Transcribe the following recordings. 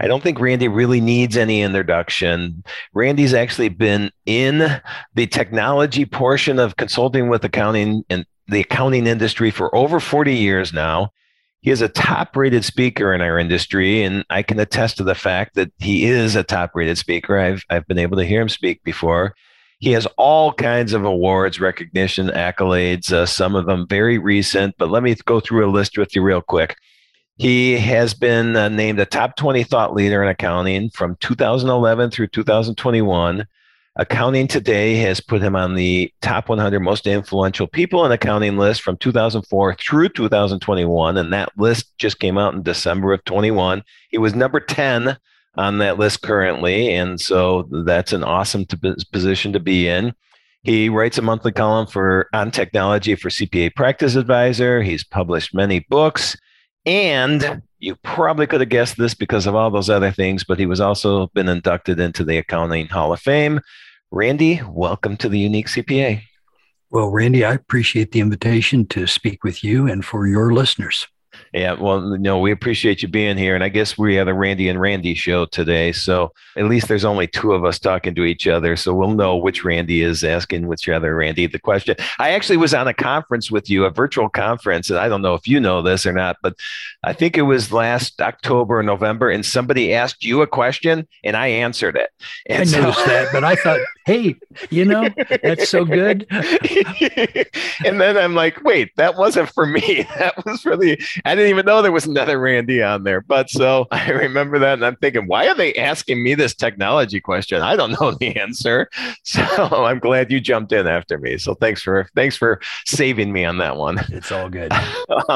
I don't think Randy really needs any introduction. Randy's actually been in the technology portion of consulting with accounting and the accounting industry for over 40 years now. He is a top rated speaker in our industry, and I can attest to the fact that he is a top rated speaker. I've, I've been able to hear him speak before. He has all kinds of awards, recognition, accolades, uh, some of them very recent, but let me go through a list with you real quick. He has been uh, named a top 20 thought leader in accounting from 2011 through 2021. Accounting Today has put him on the top 100 most influential people in accounting list from 2004 through 2021. And that list just came out in December of 21. He was number 10 on that list currently. And so that's an awesome position to be in. He writes a monthly column for on technology for CPA Practice Advisor. He's published many books. And you probably could have guessed this because of all those other things, but he was also been inducted into the Accounting Hall of Fame. Randy, welcome to the Unique CPA. Well, Randy, I appreciate the invitation to speak with you and for your listeners. Yeah, well, no, we appreciate you being here. And I guess we have a Randy and Randy show today. So at least there's only two of us talking to each other. So we'll know which Randy is asking which other Randy the question. I actually was on a conference with you, a virtual conference. And I don't know if you know this or not, but I think it was last October or November. And somebody asked you a question and I answered it. And I so- noticed that, but I thought, hey, you know, that's so good. and then I'm like, wait, that wasn't for me. That was for the, I didn't even know there was another Randy on there. But so I remember that and I'm thinking, why are they asking me this technology question? I don't know the answer. So I'm glad you jumped in after me. So thanks for thanks for saving me on that one. It's all good.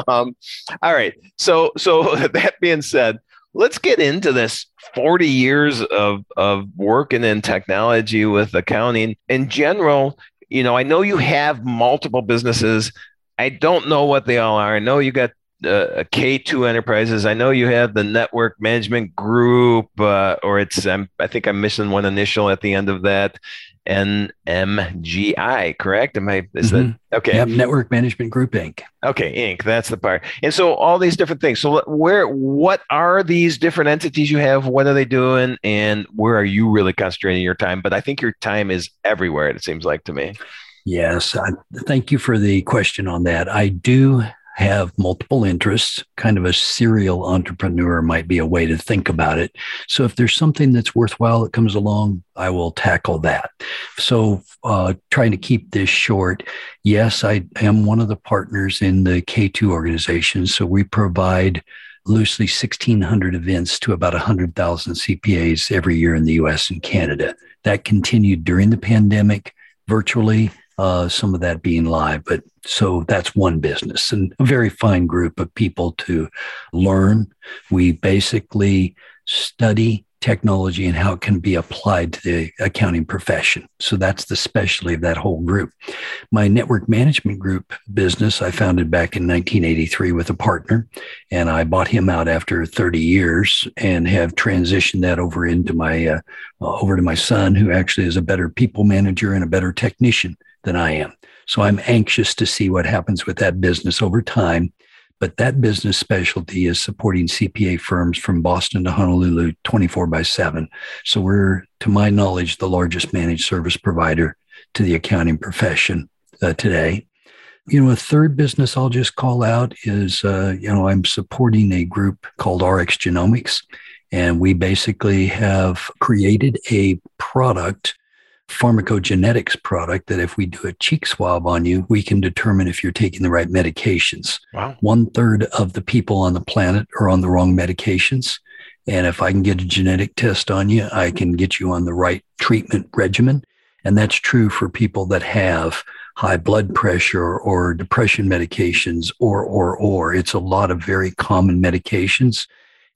um, all right. So so that being said, let's get into this 40 years of of working in technology with accounting in general you know i know you have multiple businesses i don't know what they all are i know you got uh, K2 Enterprises. I know you have the network management group, uh, or it's um, I think I'm missing one initial at the end of that. NMGI, correct? Am I is mm-hmm. that okay? Yep, Network Management Group Inc. Okay, Inc. That's the part. And so all these different things. So where what are these different entities you have? What are they doing? And where are you really concentrating your time? But I think your time is everywhere. It seems like to me. Yes, I, thank you for the question on that. I do have multiple interests. Kind of a serial entrepreneur might be a way to think about it. So if there's something that's worthwhile that comes along, I will tackle that. So uh, trying to keep this short, yes, I am one of the partners in the K2 organization. So we provide loosely 1,600 events to about 100,000 CPAs every year in the US and Canada. That continued during the pandemic virtually uh, some of that being live. But so that's one business and a very fine group of people to learn. We basically study technology and how it can be applied to the accounting profession. So that's the specialty of that whole group. My network management group business I founded back in 1983 with a partner, and I bought him out after 30 years and have transitioned that over into my uh, over to my son, who actually is a better people manager and a better technician than I am. So I'm anxious to see what happens with that business over time. But that business specialty is supporting CPA firms from Boston to Honolulu 24 by 7. So we're, to my knowledge, the largest managed service provider to the accounting profession uh, today. You know, a third business I'll just call out is, uh, you know, I'm supporting a group called RX Genomics. And we basically have created a product pharmacogenetics product that if we do a cheek swab on you, we can determine if you're taking the right medications. Wow. One third of the people on the planet are on the wrong medications. And if I can get a genetic test on you, I can get you on the right treatment regimen. And that's true for people that have high blood pressure or depression medications or, or, or. It's a lot of very common medications.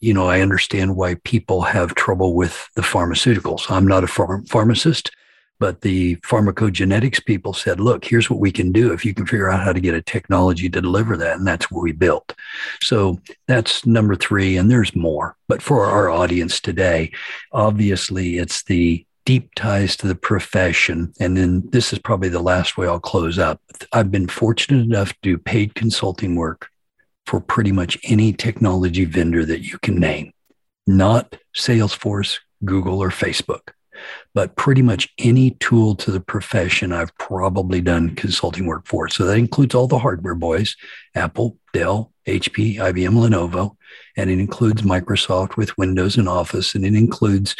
You know, I understand why people have trouble with the pharmaceuticals. I'm not a pharmacist, But the pharmacogenetics people said, look, here's what we can do if you can figure out how to get a technology to deliver that. And that's what we built. So that's number three. And there's more. But for our audience today, obviously it's the deep ties to the profession. And then this is probably the last way I'll close up. I've been fortunate enough to do paid consulting work for pretty much any technology vendor that you can name, not Salesforce, Google, or Facebook, but pretty much any tool to the profession I've probably done consulting work for. So that includes all the hardware boys Apple, Dell, HP, IBM, Lenovo, and it includes Microsoft with Windows and Office, and it includes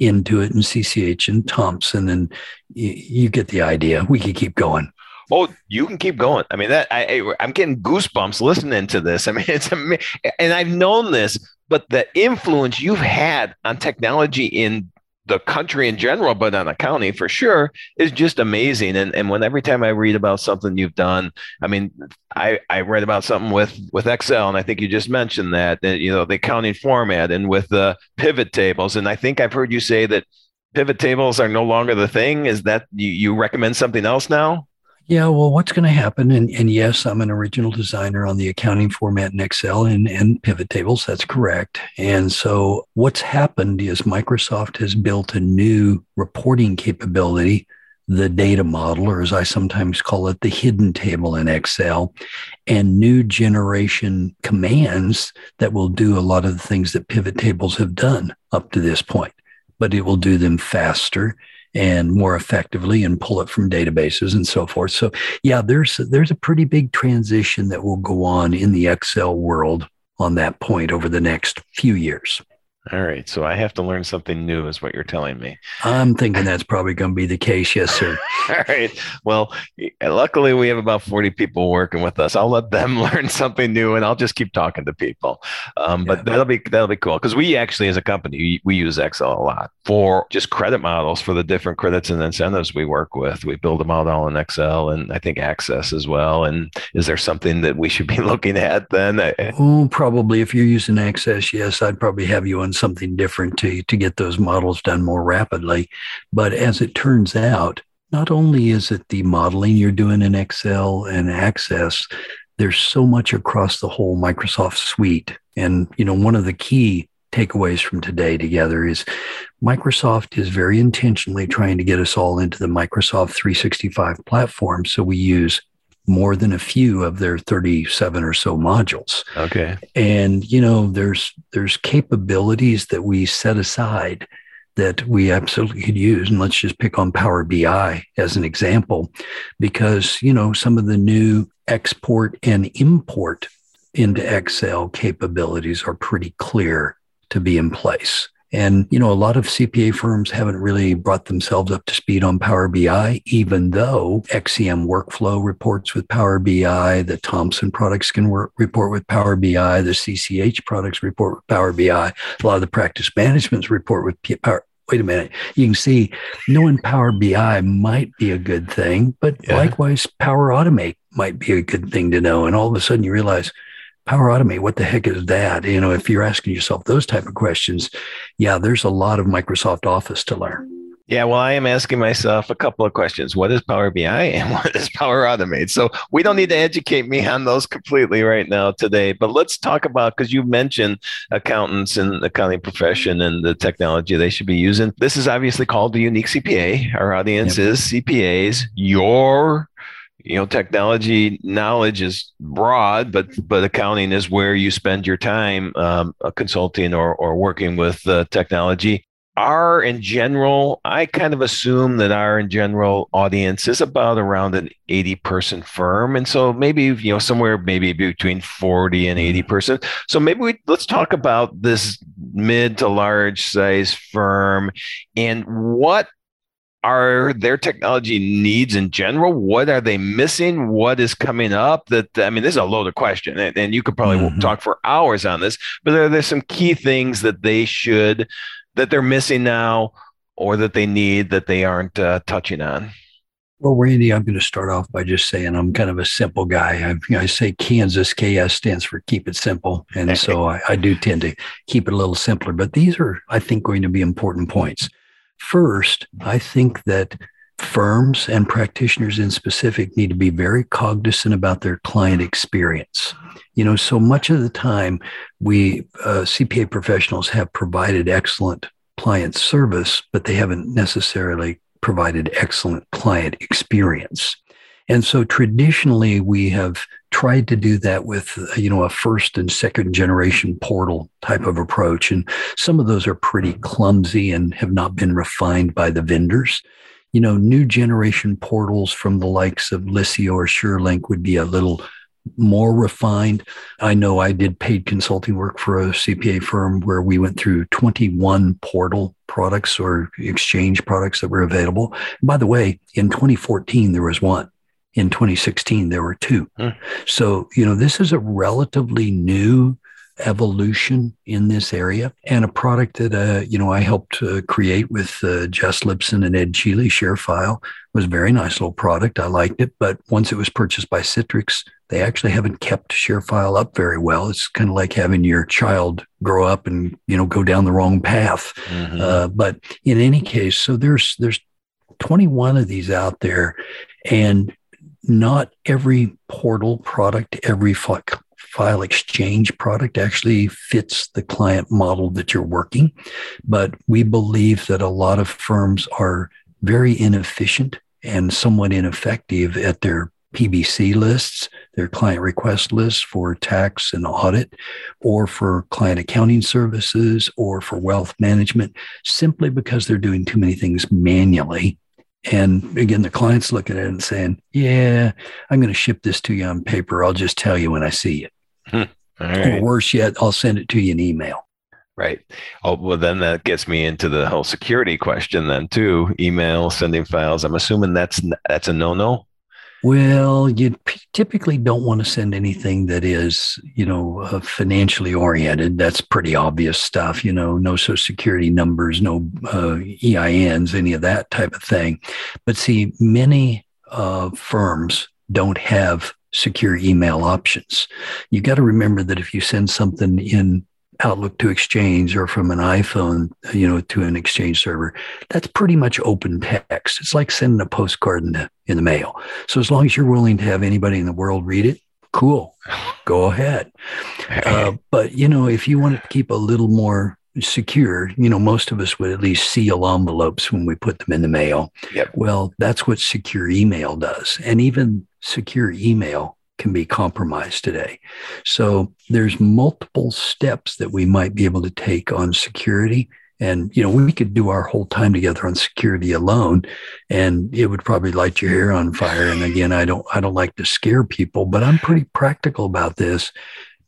Intuit and CCH and Thomson, and you, you get the idea. We could keep going. Oh, you can keep going. I mean, that I, I'm getting goosebumps listening to this. I mean, it's and I've known this, but the influence you've had on technology in the country in general, but on county for sure, is just amazing. And and when every time I read about something you've done, I mean, I I read about something with with Excel, and I think you just mentioned that, that you know the accounting format, and with the pivot tables, and I think I've heard you say that pivot tables are no longer the thing. Is that you, you recommend something else now? Yeah, well, what's going to happen? And, and yes, I'm an original designer on the accounting format in Excel and, and pivot tables. That's correct. And so what's happened is Microsoft has built a new reporting capability, the data model, or as I sometimes call it, the hidden table in Excel, and new generation commands that will do a lot of the things that pivot tables have done up to this point, but it will do them faster and more effectively and pull it from databases and so forth. So yeah, there's there's a pretty big transition that will go on in the Excel world on that point over the next few years. All right. So I have to learn something new, is what you're telling me. I'm thinking that's probably going to be the case. Yes, sir. All right. Well, luckily we have about 40 people working with us. I'll let them learn something new and I'll just keep talking to people. Um, but yeah. that'll be that'll be cool because we actually, as a company, we, we use Excel a lot for just credit models for the different credits and incentives we work with. We build them out all in Excel and I think Access as well. And is there something that we should be looking at then? Oh, probably. If you're using Access, yes, I'd probably have you on something different to, to get those models done more rapidly. But as it turns out, not only is it the modeling you're doing in Excel and Access, there's so much across the whole Microsoft suite. And, you know, one of the key takeaways from today together is Microsoft is very intentionally trying to get us all into the Microsoft 365 platform. So we use more than a few of their 37 or so modules. Okay. And you know, there's there's capabilities that we set aside that we absolutely could use. And let's just pick on Power BI as an example, because you know, some of the new export and import into Excel capabilities are pretty clear to be in place. And, you know, a lot of CPA firms haven't really brought themselves up to speed on Power BI, even though XCM workflow reports with Power BI, the Thomson products can work, report with Power BI, the CCH products report with Power BI, a lot of the practice managements report with Power. Wait a minute. You can see knowing Power BI might be a good thing, but yeah. likewise, Power Automate might be a good thing to know. And all of a sudden you realize, Power Automate, what the heck is that? You know, if you're asking yourself those type of questions, yeah, there's a lot of Microsoft Office to learn. Yeah, well, I am asking myself a couple of questions. What is Power BI and what is Power Automate? So we don't need to educate me on those completely right now today, but let's talk about because you mentioned accountants and the accounting profession and the technology they should be using. This is obviously called the unique CPA. Our audience yep. is CPAs. Your you know technology knowledge is broad but but accounting is where you spend your time um, uh, consulting or, or working with uh, technology. Our in general i kind of assume that our in general audience is about around an 80 person firm. And so maybe you know somewhere maybe between 40 and 80 person so maybe we let's talk about this mid to large size firm and what are their technology needs in general? What are they missing? What is coming up? That I mean, this is a loaded question, and, and you could probably mm-hmm. talk for hours on this. But are there some key things that they should that they're missing now, or that they need that they aren't uh, touching on? Well, Randy, I'm going to start off by just saying I'm kind of a simple guy. I, I say Kansas KS stands for keep it simple. And so I, I do tend to keep it a little simpler. But these are, I think, going to be important points. First, I think that firms and practitioners in specific need to be very cognizant about their client experience. You know, so much of the time, we uh, CPA professionals have provided excellent client service, but they haven't necessarily provided excellent client experience. And so traditionally, we have tried to do that with, uh, you know, a first and second generation portal type of approach. And some of those are pretty clumsy and have not been refined by the vendors you know, new generation portals from the likes of Liscio or Suralink would be a little more refined. I know I did paid consulting work for a CPA firm where we went through 21 portal products or exchange products that were available. by the way, in 2014, there was one. In 2016, there were two. Hmm. So, you know, this is a relatively new evolution in this area and a product that uh, you know I helped uh, create with uh, Jess Lipson and Ed Cheeley. ShareFile was a very nice little product. I liked it, but once it was purchased by Citrix, they actually haven't kept ShareFile up very well. It's kind of like having your child grow up and you know go down the wrong path. Mm-hmm. Uh, but in any case, so there's there's 21 of these out there, and not every portal product, every file exchange product actually fits the client model that you're working. But we believe that a lot of firms are very inefficient and somewhat ineffective at their PBC lists, their client request lists for tax and audit, or for client accounting services, or for wealth management, simply because they're doing too many things manually. And again, the client's looking at it and saying, Yeah, I'm going to ship this to you on paper. I'll just tell you when I see it. Hmm. Or worse yet, I'll send it to you in email. Right. Oh, well, then that gets me into the whole security question, then too. Email, sending files. I'm assuming that's that's a no no. Well, you typically don't want to send anything that is, you know, uh, financially oriented. That's pretty obvious stuff. You know, no social security numbers, no uh, EINs, any of that type of thing. But see, many uh, firms don't have secure email options. You got to remember that if you send something in Outlook to Exchange or from an iPhone, you know, to an Exchange server, that's pretty much open text. It's like sending a postcard in the, in the mail. So as long as you're willing to have anybody in the world read it, cool, go ahead. Uh, but you know, if you want to keep a little more secure, you know, most of us would at least seal envelopes when we put them in the mail. Yep. Well, that's what secure email does. And even secure email can be compromised today. So there's multiple steps that we might be able to take on security. And, you know, we could do our whole time together on security alone and it would probably light your hair on fire. And again, I don't, I don't like to scare people, but I'm pretty practical about this.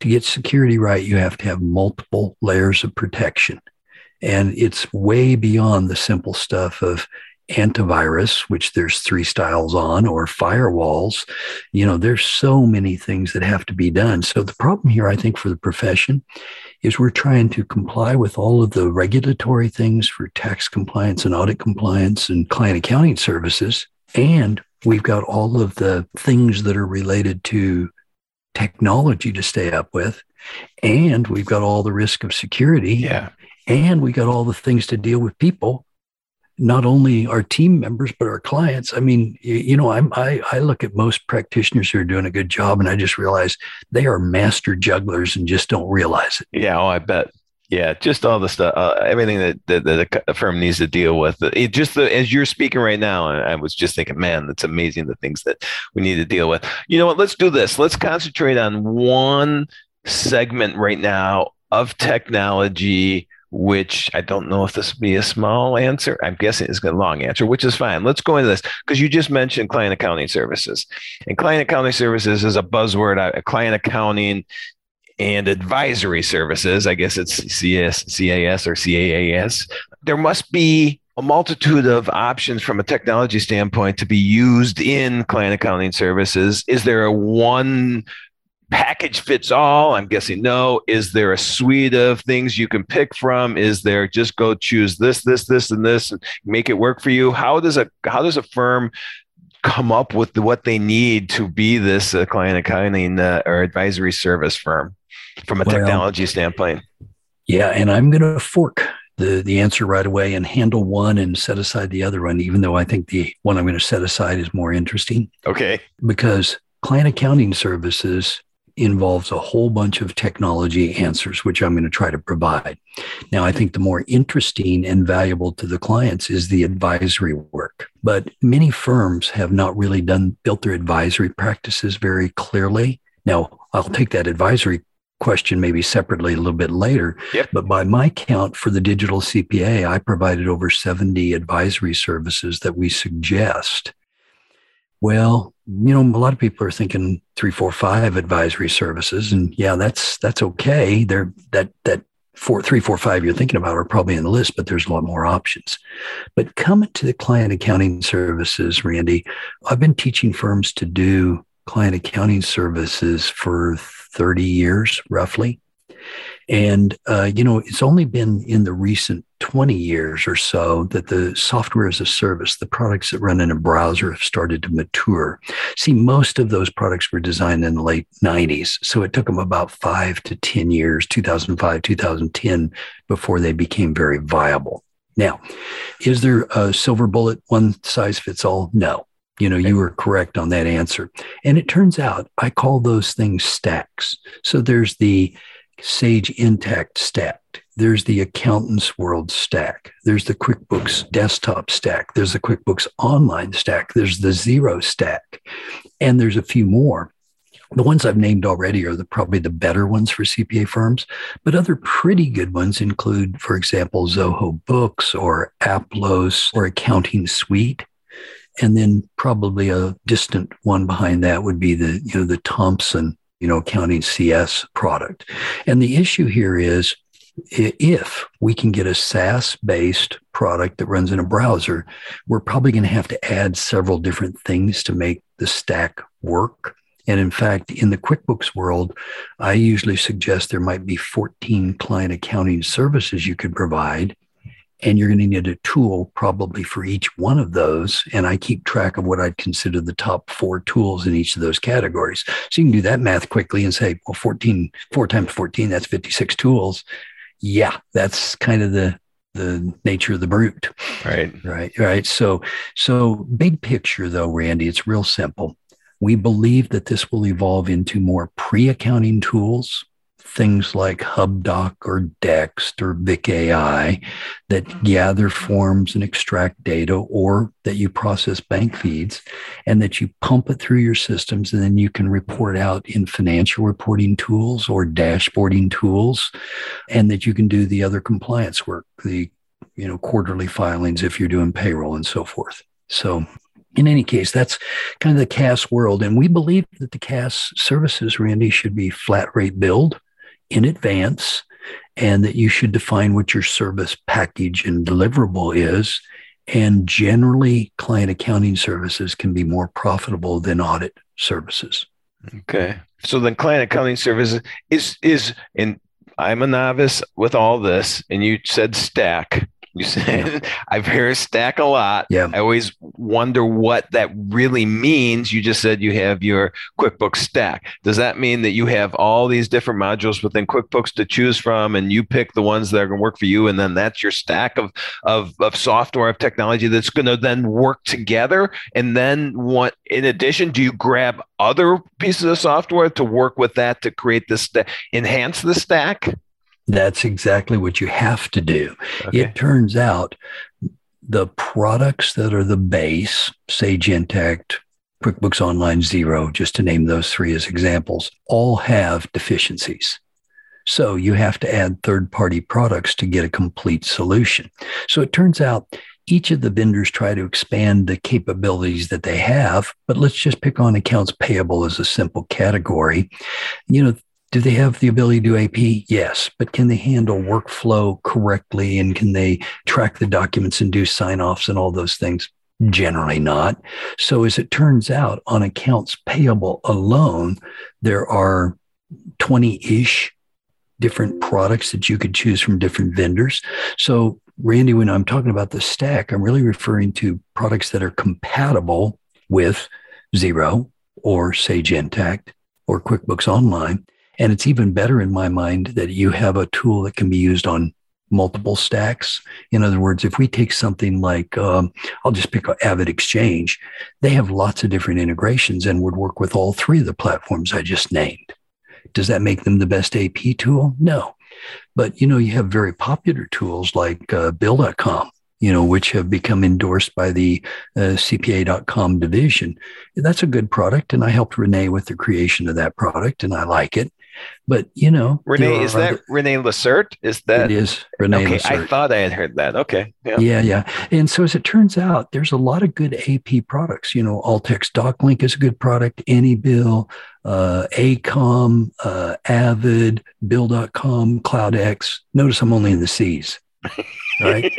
To get security right, you have to have multiple layers of protection. And it's way beyond the simple stuff of, antivirus, which there's three styles on, or firewalls. You know, there's so many things that have to be done. So the problem here, I think, for the profession is we're trying to comply with all of the regulatory things for tax compliance and audit compliance and client accounting services. And we've got all of the things that are related to technology to stay up with. And we've got all the risk of security. Yeah. And we got all the things to deal with people not only our team members but our clients. I mean, you know, I'm, I I look at most practitioners who are doing a good job, and I just realize they are master jugglers and just don't realize it. Yeah, oh, I bet. Yeah, just all the stuff, uh, everything that, that, that a firm needs to deal with. It just the, as you're speaking right now, I was just thinking, man, that's amazing the things that we need to deal with. You know what? Let's do this. Let's concentrate on one segment right now of technology which I don't know if this would be a small answer. I'm guessing it's a long answer, which is fine. Let's go into this because you just mentioned client accounting services. And client accounting services is a buzzword. Uh, client accounting and advisory services, I guess it's CS, CAS or CAAS. There must be a multitude of options from a technology standpoint to be used in client accounting services. Is there a one package fits all? I'm guessing no. Is there a suite of things you can pick from? Is there just go choose this, this, this, and this, and make it work for you? How does a how does a firm come up with the, what they need to be this uh, client accounting uh, or advisory service firm from a well, technology standpoint? Yeah, and I'm going to fork the, the answer right away and handle one and set aside the other one, even though I think the one I'm going to set aside is more interesting. Okay. Because client accounting services involves a whole bunch of technology answers, which I'm going to try to provide. Now, I think the more interesting and valuable to the clients is the advisory work. But many firms have not really done built their advisory practices very clearly. Now, I'll take that advisory question maybe separately a little bit later. Yep. But by my count for the digital CPA, I provided over 70 advisory services that we suggest. Well, you know, a lot of people are thinking three, four, five advisory services, and yeah, that's that's okay. They're that that four, three, four, five you're thinking about are probably in the list, but there's a lot more options. But coming to the client accounting services, Randy, I've been teaching firms to do client accounting services for 30 years, roughly. And, uh, you know, it's only been in the recent 20 years or so that the software as a service, the products that run in a browser have started to mature. See, most of those products were designed in the late 90s. So it took them about five to 10 years, 2005, 2010, before they became very viable. Now, is there a silver bullet, one size fits all? No. You know, you were correct on that answer. And it turns out I call those things stacks. So there's the Sage Intacct stack. There's the AccountantsWorld stack. There's the QuickBooks desktop stack. There's the QuickBooks online stack. There's the Xero stack. And there's a few more. The ones I've named already are the, probably the better ones for CPA firms, but other pretty good ones include, for example, Zoho Books or Aplos or Accounting Suite. And then probably a distant one behind that would be the, you know, the Thomson you know, accounting CS product. And the issue here is if we can get a SaaS based product that runs in a browser, we're probably going to have to add several different things to make the stack work. And in fact, in the QuickBooks world, I usually suggest there might be 14 client accounting services you could provide and you're going to need a tool probably for each one of those. And I keep track of what I'd consider the top four tools in each of those categories. So you can do that math quickly and say, well, 14, four times 14, that's 56 tools. Yeah, that's kind of the the nature of the brute. Right. Right. Right. So so big picture though, Randy, it's real simple. We believe that this will evolve into more pre-accounting tools things like HubDoc or Dext or VicAI that mm-hmm. gather forms and extract data, or that you process bank feeds and that you pump it through your systems. And then you can report out in financial reporting tools or dashboarding tools, and that you can do the other compliance work, the you know quarterly filings if you're doing payroll and so forth. So in any case, that's kind of the CAS world. And we believe that the CAS services, Randy, should be flat rate billed in advance and that you should define what your service package and deliverable is. And generally, client accounting services can be more profitable than audit services. Okay. So then client accounting services is is in I'm a novice with all this, and you said stack. You said I've heard stack a lot. Yeah. I always wonder what that really means. You just said you have your QuickBooks stack. Does that mean that you have all these different modules within QuickBooks to choose from, and you pick the ones that are going to work for you, and then that's your stack of of, of software of technology that's going to then work together? And then what? In addition, do you grab other pieces of software to work with that to create this enhance the stack? That's exactly what you have to do. Okay. It turns out the products that are the base, Sage Intacct, QuickBooks Online Xero, just to name those three as examples, all have deficiencies. So you have to add third party products to get a complete solution. So it turns out each of the vendors try to expand the capabilities that they have, but let's just pick on accounts payable as a simple category. You know, do they have the ability to do AP? Yes. But can they handle workflow correctly? And can they track the documents and do sign offs and all those things? Generally not. So, as it turns out, on accounts payable alone, there are 20 ish different products that you could choose from different vendors. So, Randy, when I'm talking about the stack, I'm really referring to products that are compatible with Xero or Sage Intacct or QuickBooks Online and it's even better in my mind that you have a tool that can be used on multiple stacks. In other words, if we take something like, um, I'll just pick AvidXchange, they have lots of different integrations and would work with all three of the platforms I just named. Does that make them the best AP tool? No. But you know, you have very popular tools like uh, Bill.com, you know, which have become endorsed by the uh, CPA.com division. That's a good product, and I helped Renee with the creation of that product, and I like it. But you know, Renee is that other, Renee Lacerte? Is that it is Renee okay, Lacerte. I thought I had heard that. Okay. Yeah. yeah, yeah. And so as it turns out, there's a lot of good AP products. You know, Altec DocLink is a good product, AnyBill, uh, ACOM, uh, Avid, Bill.com, CloudX. Notice I'm only in the C's right?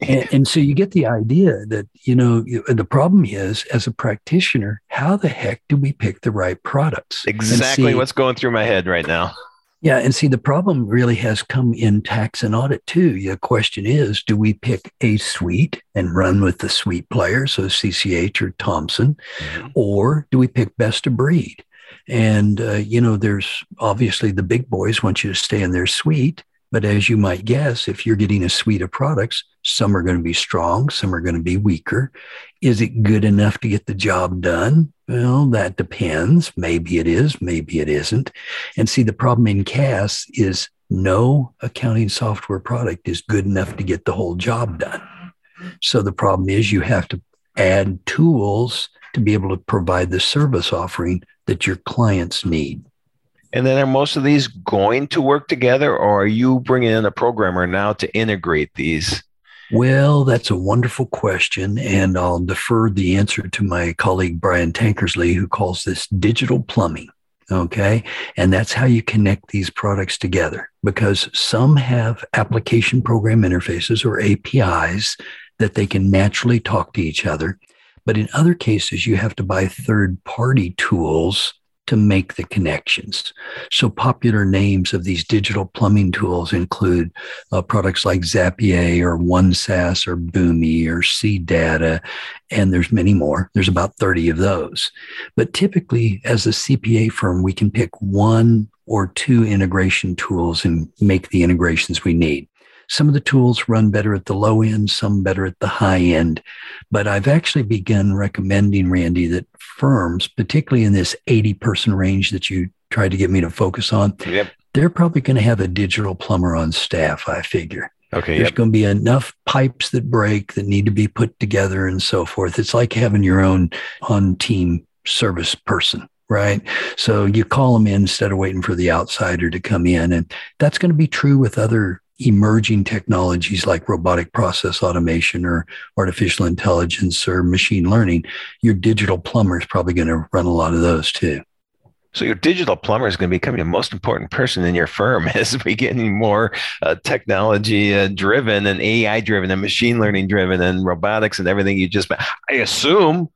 and, and, so you get the idea that, you know, the problem is as a practitioner, how the heck do we pick the right products? Exactly see, what's going through my head right now. Yeah. And see, the problem really has come in tax and audit too. The question is do we pick a suite and run with the suite player, so CCH or Thomson, mm-hmm. or do we pick best of breed? And, uh, you know, there's obviously the big boys want you to stay in their suite. But as you might guess, if you're getting a suite of products, some are going to be strong, some are going to be weaker. Is it good enough to get the job done? Well, that depends. Maybe it is, maybe it isn't. And see, the problem in CAS is no accounting software product is good enough to get the whole job done. So the problem is you have to add tools to be able to provide the service offering that your clients need. And then are most of these going to work together, or are you bringing in a programmer now to integrate these? Well, that's a wonderful question. And I'll defer the answer to my colleague, Brian Tankersley, who calls this digital plumbing. Okay. And that's how you connect these products together because some have application program interfaces or APIs that they can naturally talk to each other. But in other cases, you have to buy third party tools to make the connections. So popular names of these digital plumbing tools include uh, products like Zapier or OneSaaS or Boomi or CData, and there's many more. There's about 30 of those. But typically, as a CPA firm, we can pick one or two integration tools and make the integrations we need. Some of the tools run better at the low end, some better at the high end. But I've actually begun recommending, Randy, that firms, particularly in this 80 person range that you tried to get me to focus on, yep. they're probably going to have a digital plumber on staff, I figure. Okay. There's yep. going to be enough pipes that break that need to be put together and so forth. It's like having your own on team service person right? So you call them in instead of waiting for the outsider to come in. And that's going to be true with other emerging technologies like robotic process automation or artificial intelligence or machine learning, your digital plumber is probably going to run a lot of those too. So your digital plumber is going to become the most important person in your firm as we get more uh, technology uh, driven and AI driven and machine learning driven and robotics and everything you just. I assume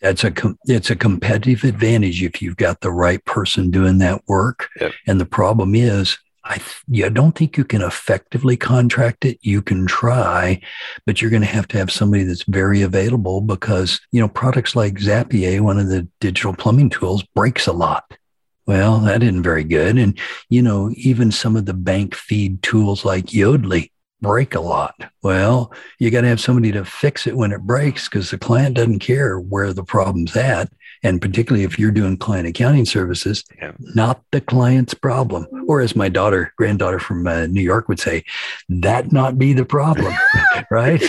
that's a it's a competitive advantage if you've got the right person doing that work. Yep. And the problem is I, don't think you can effectively contract it. You can try, but you're going to have to have somebody that's very available because, you know, products like Zapier, one of the digital plumbing tools, breaks a lot. Well, that isn't very good. And, you know, even some of the bank feed tools like Yodlee break a lot. Well, you got to have somebody to fix it when it breaks because the client doesn't care where the problem's at. And particularly if you're doing client accounting services, yeah. not the client's problem. Or as my daughter, granddaughter from uh, New York would say, that not be the problem, right?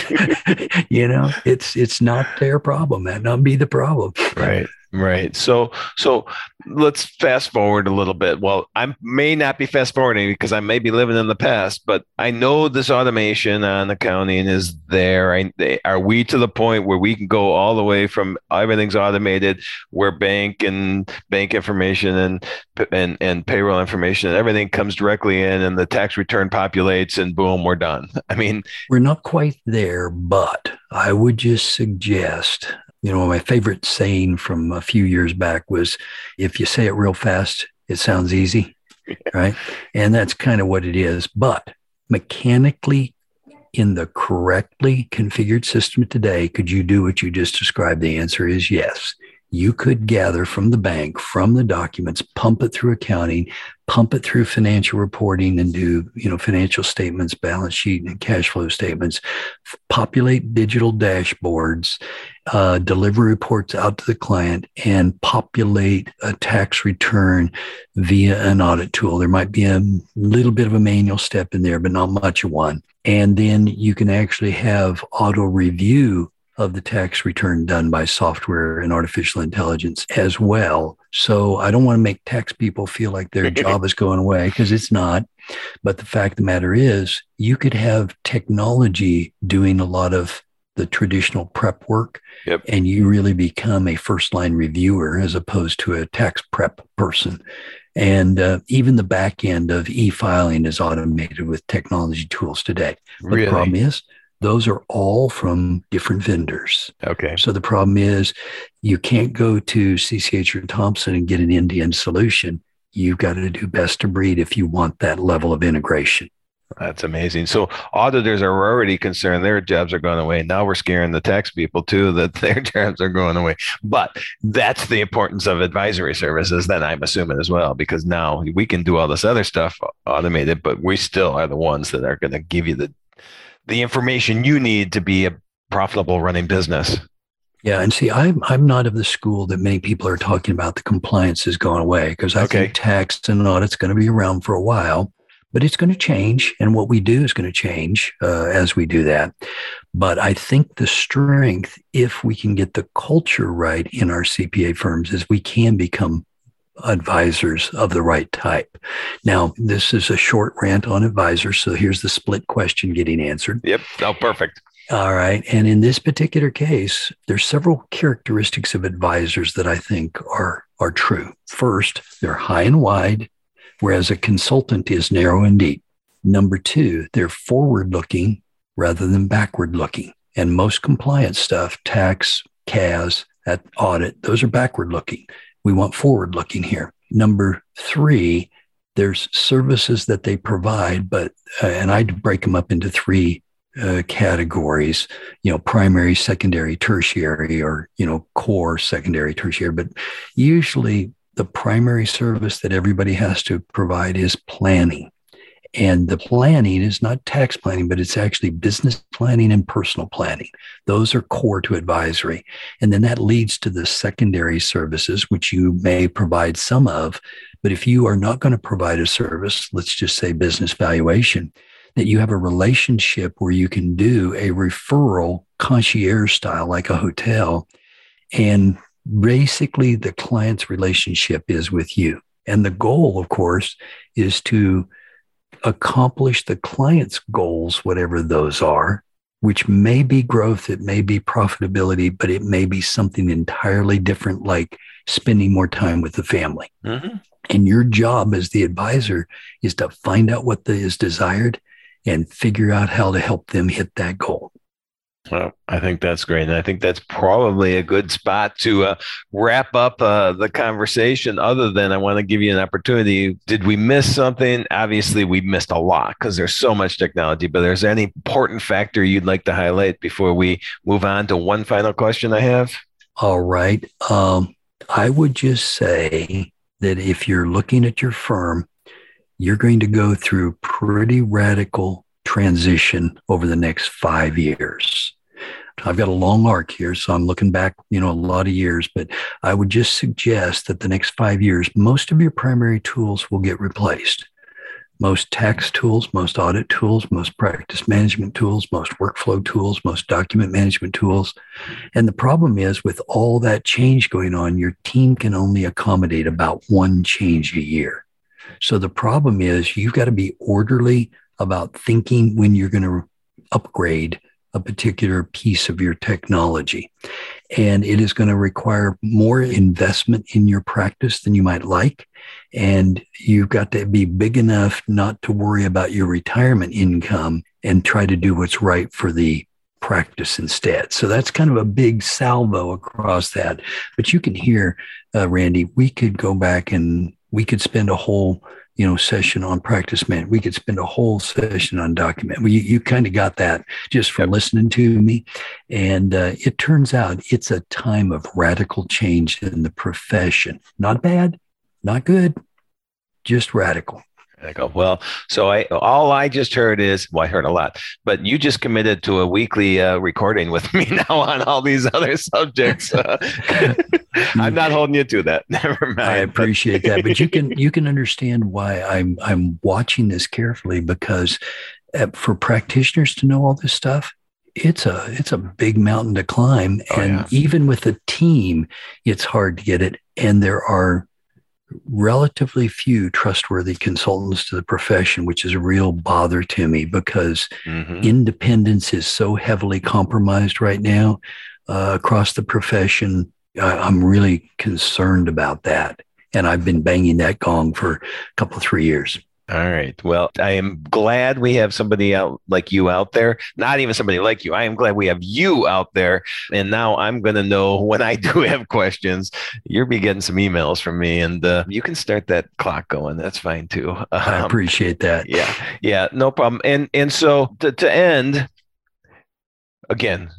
you know, it's it's not their problem. That not be the problem. Right. Right. So so let's fast forward a little bit. Well, I may not be fast forwarding because I may be living in the past, but I know this automation on accounting is there. I, are we to the point where we can go all the way from everything's automated, where bank and bank information and and and payroll information and everything comes directly in, and the tax return populates, and boom, we're done. I mean, we're not quite there, but I would just suggest you know, my favorite saying from a few years back was if you say it real fast, it sounds easy. Right. And that's kind of what it is. But mechanically, in the correctly configured system today, could you do what you just described? The answer is yes. you could gather from the bank, from the documents, pump it through accounting, pump it through financial reporting and do, you know, financial statements, balance sheet and cash flow statements, populate digital dashboards, uh, deliver reports out to the client and populate a tax return via an audit tool. There might be a little bit of a manual step in there, but not much of one. And then you can actually have auto review of the tax return done by software and artificial intelligence as well. So I don't want to make tax people feel like their job is going away because it's not. But the fact of the matter is, you could have technology doing a lot of the traditional prep work, yep. and you really become a first line reviewer as opposed to a tax prep person. And uh, even the back end of e filing is automated with technology tools today. But really? the problem is, those are all from different vendors. Okay. So the problem is you can't go to CCH or Thomson and get an Indian solution. You've got to do best of breed if you want that level of integration. That's amazing. So auditors are already concerned their jobs are going away. Now we're scaring the tax people too that their jobs are going away. But that's the importance of advisory services then I'm assuming as well because now we can do all this other stuff automated, but we still are the ones that are going to give you the the information you need to be a profitable running business. Yeah, and see, I'm I'm not of the school that many people are talking about. The compliance is going away because I okay. think tax and audit's going to be around for a while, but it's going to change, and what we do is going to change uh, as we do that. But I think the strength, if we can get the culture right in our CPA firms, is we can become advisors of the right type. Now, this is a short rant on advisors. So here's the split question getting answered. Yep. Oh, perfect. All right. And in this particular case, there's several characteristics of advisors that I think are, are true. First, they're high and wide, whereas a consultant is narrow and deep. Number two, they're forward looking rather than backward looking. And most compliance stuff, tax, CAS, at audit, those are backward looking. We want forward looking here. Number three, there's services that they provide, but, uh, and I'd break them up into three uh, categories, you know, primary, secondary, tertiary, or, you know, core, secondary, tertiary. But usually the primary service that everybody has to provide is planning. And the planning is not tax planning, but it's actually business planning and personal planning. Those are core to advisory. And then that leads to the secondary services, which you may provide some of. But if you are not going to provide a service, let's just say business valuation, that you have a relationship where you can do a referral concierge style, like a hotel. And basically, the client's relationship is with you. And the goal, of course, is to accomplish the client's goals, whatever those are, which may be growth, it may be profitability, but it may be something entirely different, like spending more time with the family. Mm-hmm. And your job as the advisor is to find out what the, is desired and figure out how to help them hit that goal. Well, I think that's great. And I think that's probably a good spot to uh, wrap up uh, the conversation. Other than I want to give you an opportunity. Did we miss something? Obviously, we missed a lot because there's so much technology, but there's any important factor you'd like to highlight before we move on to one final question I have? All right. Um, I would just say that if you're looking at your firm, you're going to go through pretty radical transition over the next five years. I've got a long arc here, so I'm looking back, you know, a lot of years, but I would just suggest that the next five years, most of your primary tools will get replaced. Most tax tools, most audit tools, most practice management tools, most workflow tools, most document management tools. And the problem is with all that change going on, your team can only accommodate about one change a year. So the problem is you've got to be orderly about thinking when you're going to upgrade a particular piece of your technology. And it is going to require more investment in your practice than you might like. And you've got to be big enough not to worry about your retirement income and try to do what's right for the practice instead. So that's kind of a big salvo across that. But you can hear, uh, Randy, we could go back and we could spend a whole you know session on practice man we could spend a whole session on document well, you, you kind of got that just from yep. listening to me. And uh, it turns out it's a time of radical change in the profession. Not bad not good just radical I go, well, so I all I just heard is, well, I heard a lot, but you just committed to a weekly uh, recording with me now on all these other subjects. Uh, I'm not holding you to that. Never mind. I appreciate that, but you can you can understand why I'm I'm watching this carefully because uh, for practitioners to know all this stuff, it's a it's a big mountain to climb, oh, and yeah. even with a team, it's hard to get it. And there are relatively few trustworthy consultants to the profession, which is a real bother to me because mm-hmm. independence is so heavily compromised right now uh, across the profession. I, I'm really concerned about that. And I've been banging that gong for a couple, three years. All right. Well, I am glad we have somebody out like you out there. Not even somebody like you. I am glad we have you out there. And now I'm going to know when I do have questions, you'll be getting some emails from me and uh, you can start that clock going. That's fine too. Um, I appreciate that. Yeah. Yeah. No problem. And, and so to, to end, again,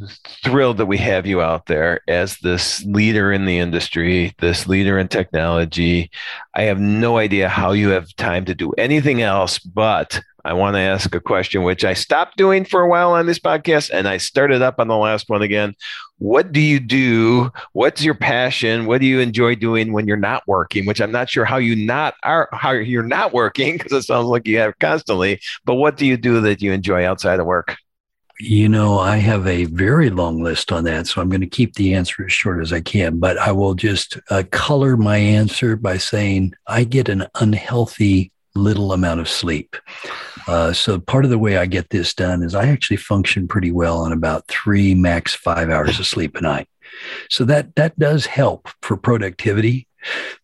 thrilled that we have you out there as this leader in the industry, this leader in technology. I have no idea how you have time to do anything else, but I want to ask a question, which I stopped doing for a while on this podcast and I started up on the last one again. What do you do? What's your passion? What do you enjoy doing when you're not working? Which I'm not sure how you not are how you're not working because it sounds like you have constantly. But what do you do that you enjoy outside of work? You know, I have a very long list on that, so I'm going to keep the answer as short as I can, but I will just uh, color my answer by saying I get an unhealthy little amount of sleep. Uh, so part of the way I get this done is I actually function pretty well on about three, max five hours of sleep a night. So that that does help for productivity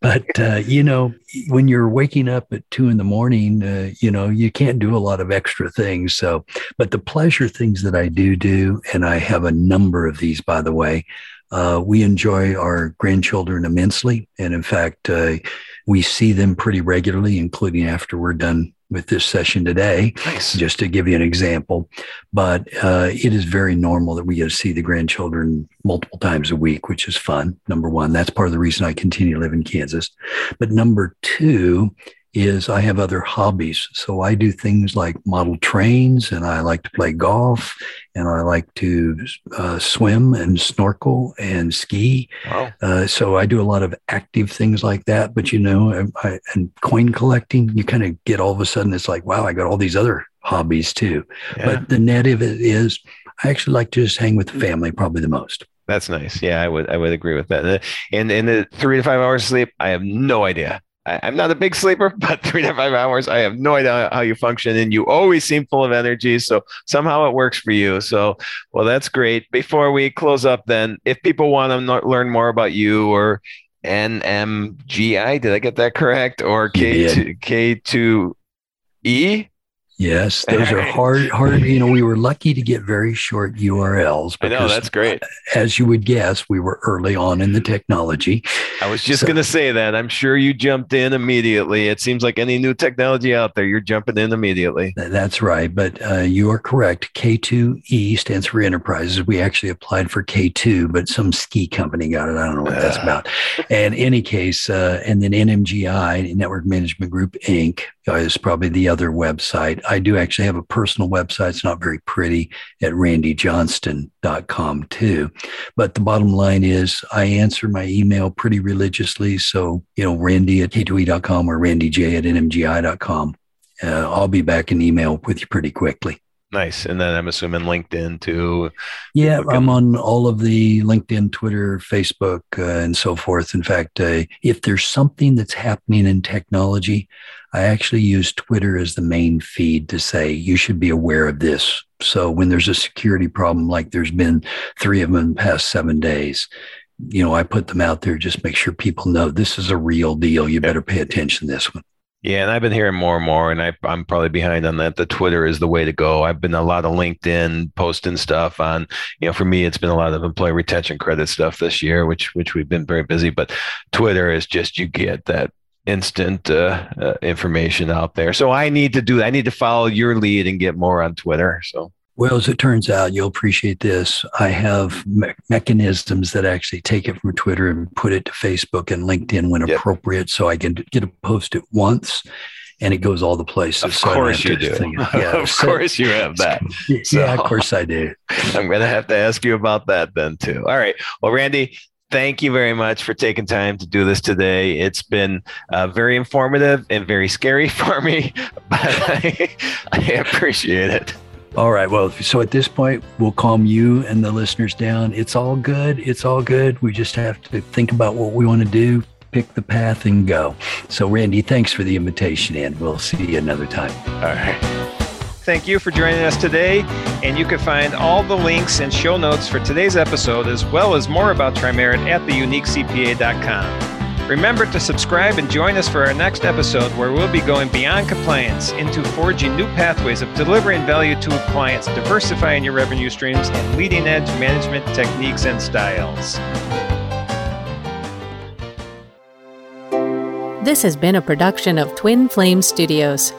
but uh, you know when you're waking up at two in the morning uh, you know you can't do a lot of extra things. So but the pleasure things that i do do and i have a number of these by the way uh, we enjoy our grandchildren immensely. And in fact uh, we see them pretty regularly including after we're done with this session today, nice. just to give you an example. But uh, it is very normal that we get to see the grandchildren multiple times a week, which is fun. Number one, that's part of the reason I continue to live in Kansas. But number two is I have other hobbies. So I do things like model trains and I like to play golf and I like to uh, swim and snorkel and ski. Wow. Uh, so I do a lot of active things like that. But, you know, I, and coin collecting, you kind of get all of a sudden, it's like, wow, I got all these other hobbies too. Yeah. But the net of it is I actually like to just hang with the family probably the most. That's nice. Yeah, I would I would agree with that. And in the three to five hours sleep, I have no idea I, am not a big sleeper, but three to five hours, I have no idea how you function. And you always seem full of energy. So somehow it works for you. So, well, that's great. Before we close up, then, if people want to learn more about you or NMGI, did I get that correct? Or K2, K2E? Yes, those are hard, hard. You know, we were lucky to get very short URLs. I know that's great. As you would guess, we were early on in the technology. I was just so, going to say that. I'm sure you jumped in immediately. It seems like any new technology out there, you're jumping in immediately. That's right. But uh, you are correct. K2E stands for enterprises. We actually applied for K2, but some ski company got it. I don't know what that's about. And any case, uh, and then NMGI, Network Management Group Inc., is probably the other website. I do actually have a personal website. It's not very pretty at randyjohnston.com too. But the bottom line is I answer my email pretty religiously. So, you know, randy at k2e.com or randyj at nmgi.com. Uh, I'll be back in email with you pretty quickly. Nice. And then I'm assuming LinkedIn too. Yeah, I'm on all of the LinkedIn, Twitter, Facebook, uh, and so forth. In fact, uh, if there's something that's happening in technology, I actually use Twitter as the main feed to say, you should be aware of this. So when there's a security problem, like there's been three of them in the past seven days, you know, I put them out there, just make sure people know this is a real deal. You better pay attention to this one. Yeah, and I've been hearing more and more, and I, am probably behind on that. The Twitter is the way to go. I've been a lot of LinkedIn posting stuff on, you know, for me, it's been a lot of employee retention credit stuff this year, which which we've been very busy. But Twitter is just you get that instant uh, uh, information out there. So I need to do. I need to follow your lead and get more on Twitter. So. Well, as it turns out, you'll appreciate this. I have me- mechanisms that actually take it from Twitter and put it to Facebook and LinkedIn when yep. appropriate. So I can get a post it once and it goes all the places. Of course you do. Yeah, of so, course you have that. So, yeah, of course I do. I'm going to have to ask you about that then too. All right. Well, Randy, thank you very much for taking time to do this today. It's been uh, very informative and very scary for me, but I, I appreciate it. All right. Well, so at this point, we'll calm you and the listeners down. It's all good. It's all good. We just have to think about what we want to do, pick the path, and go. So, Randy, thanks for the invitation, and we'll see you another time. All right. Thank you for joining us today. And you can find all the links and show notes for today's episode, as well as more about Tri-Merit at theuniquecpa.com. Remember to subscribe and join us for our next episode, where we'll be going beyond compliance into forging new pathways of delivering value to clients, diversifying your revenue streams, and leading edge management techniques and styles. This has been a production of Twin Flame Studios.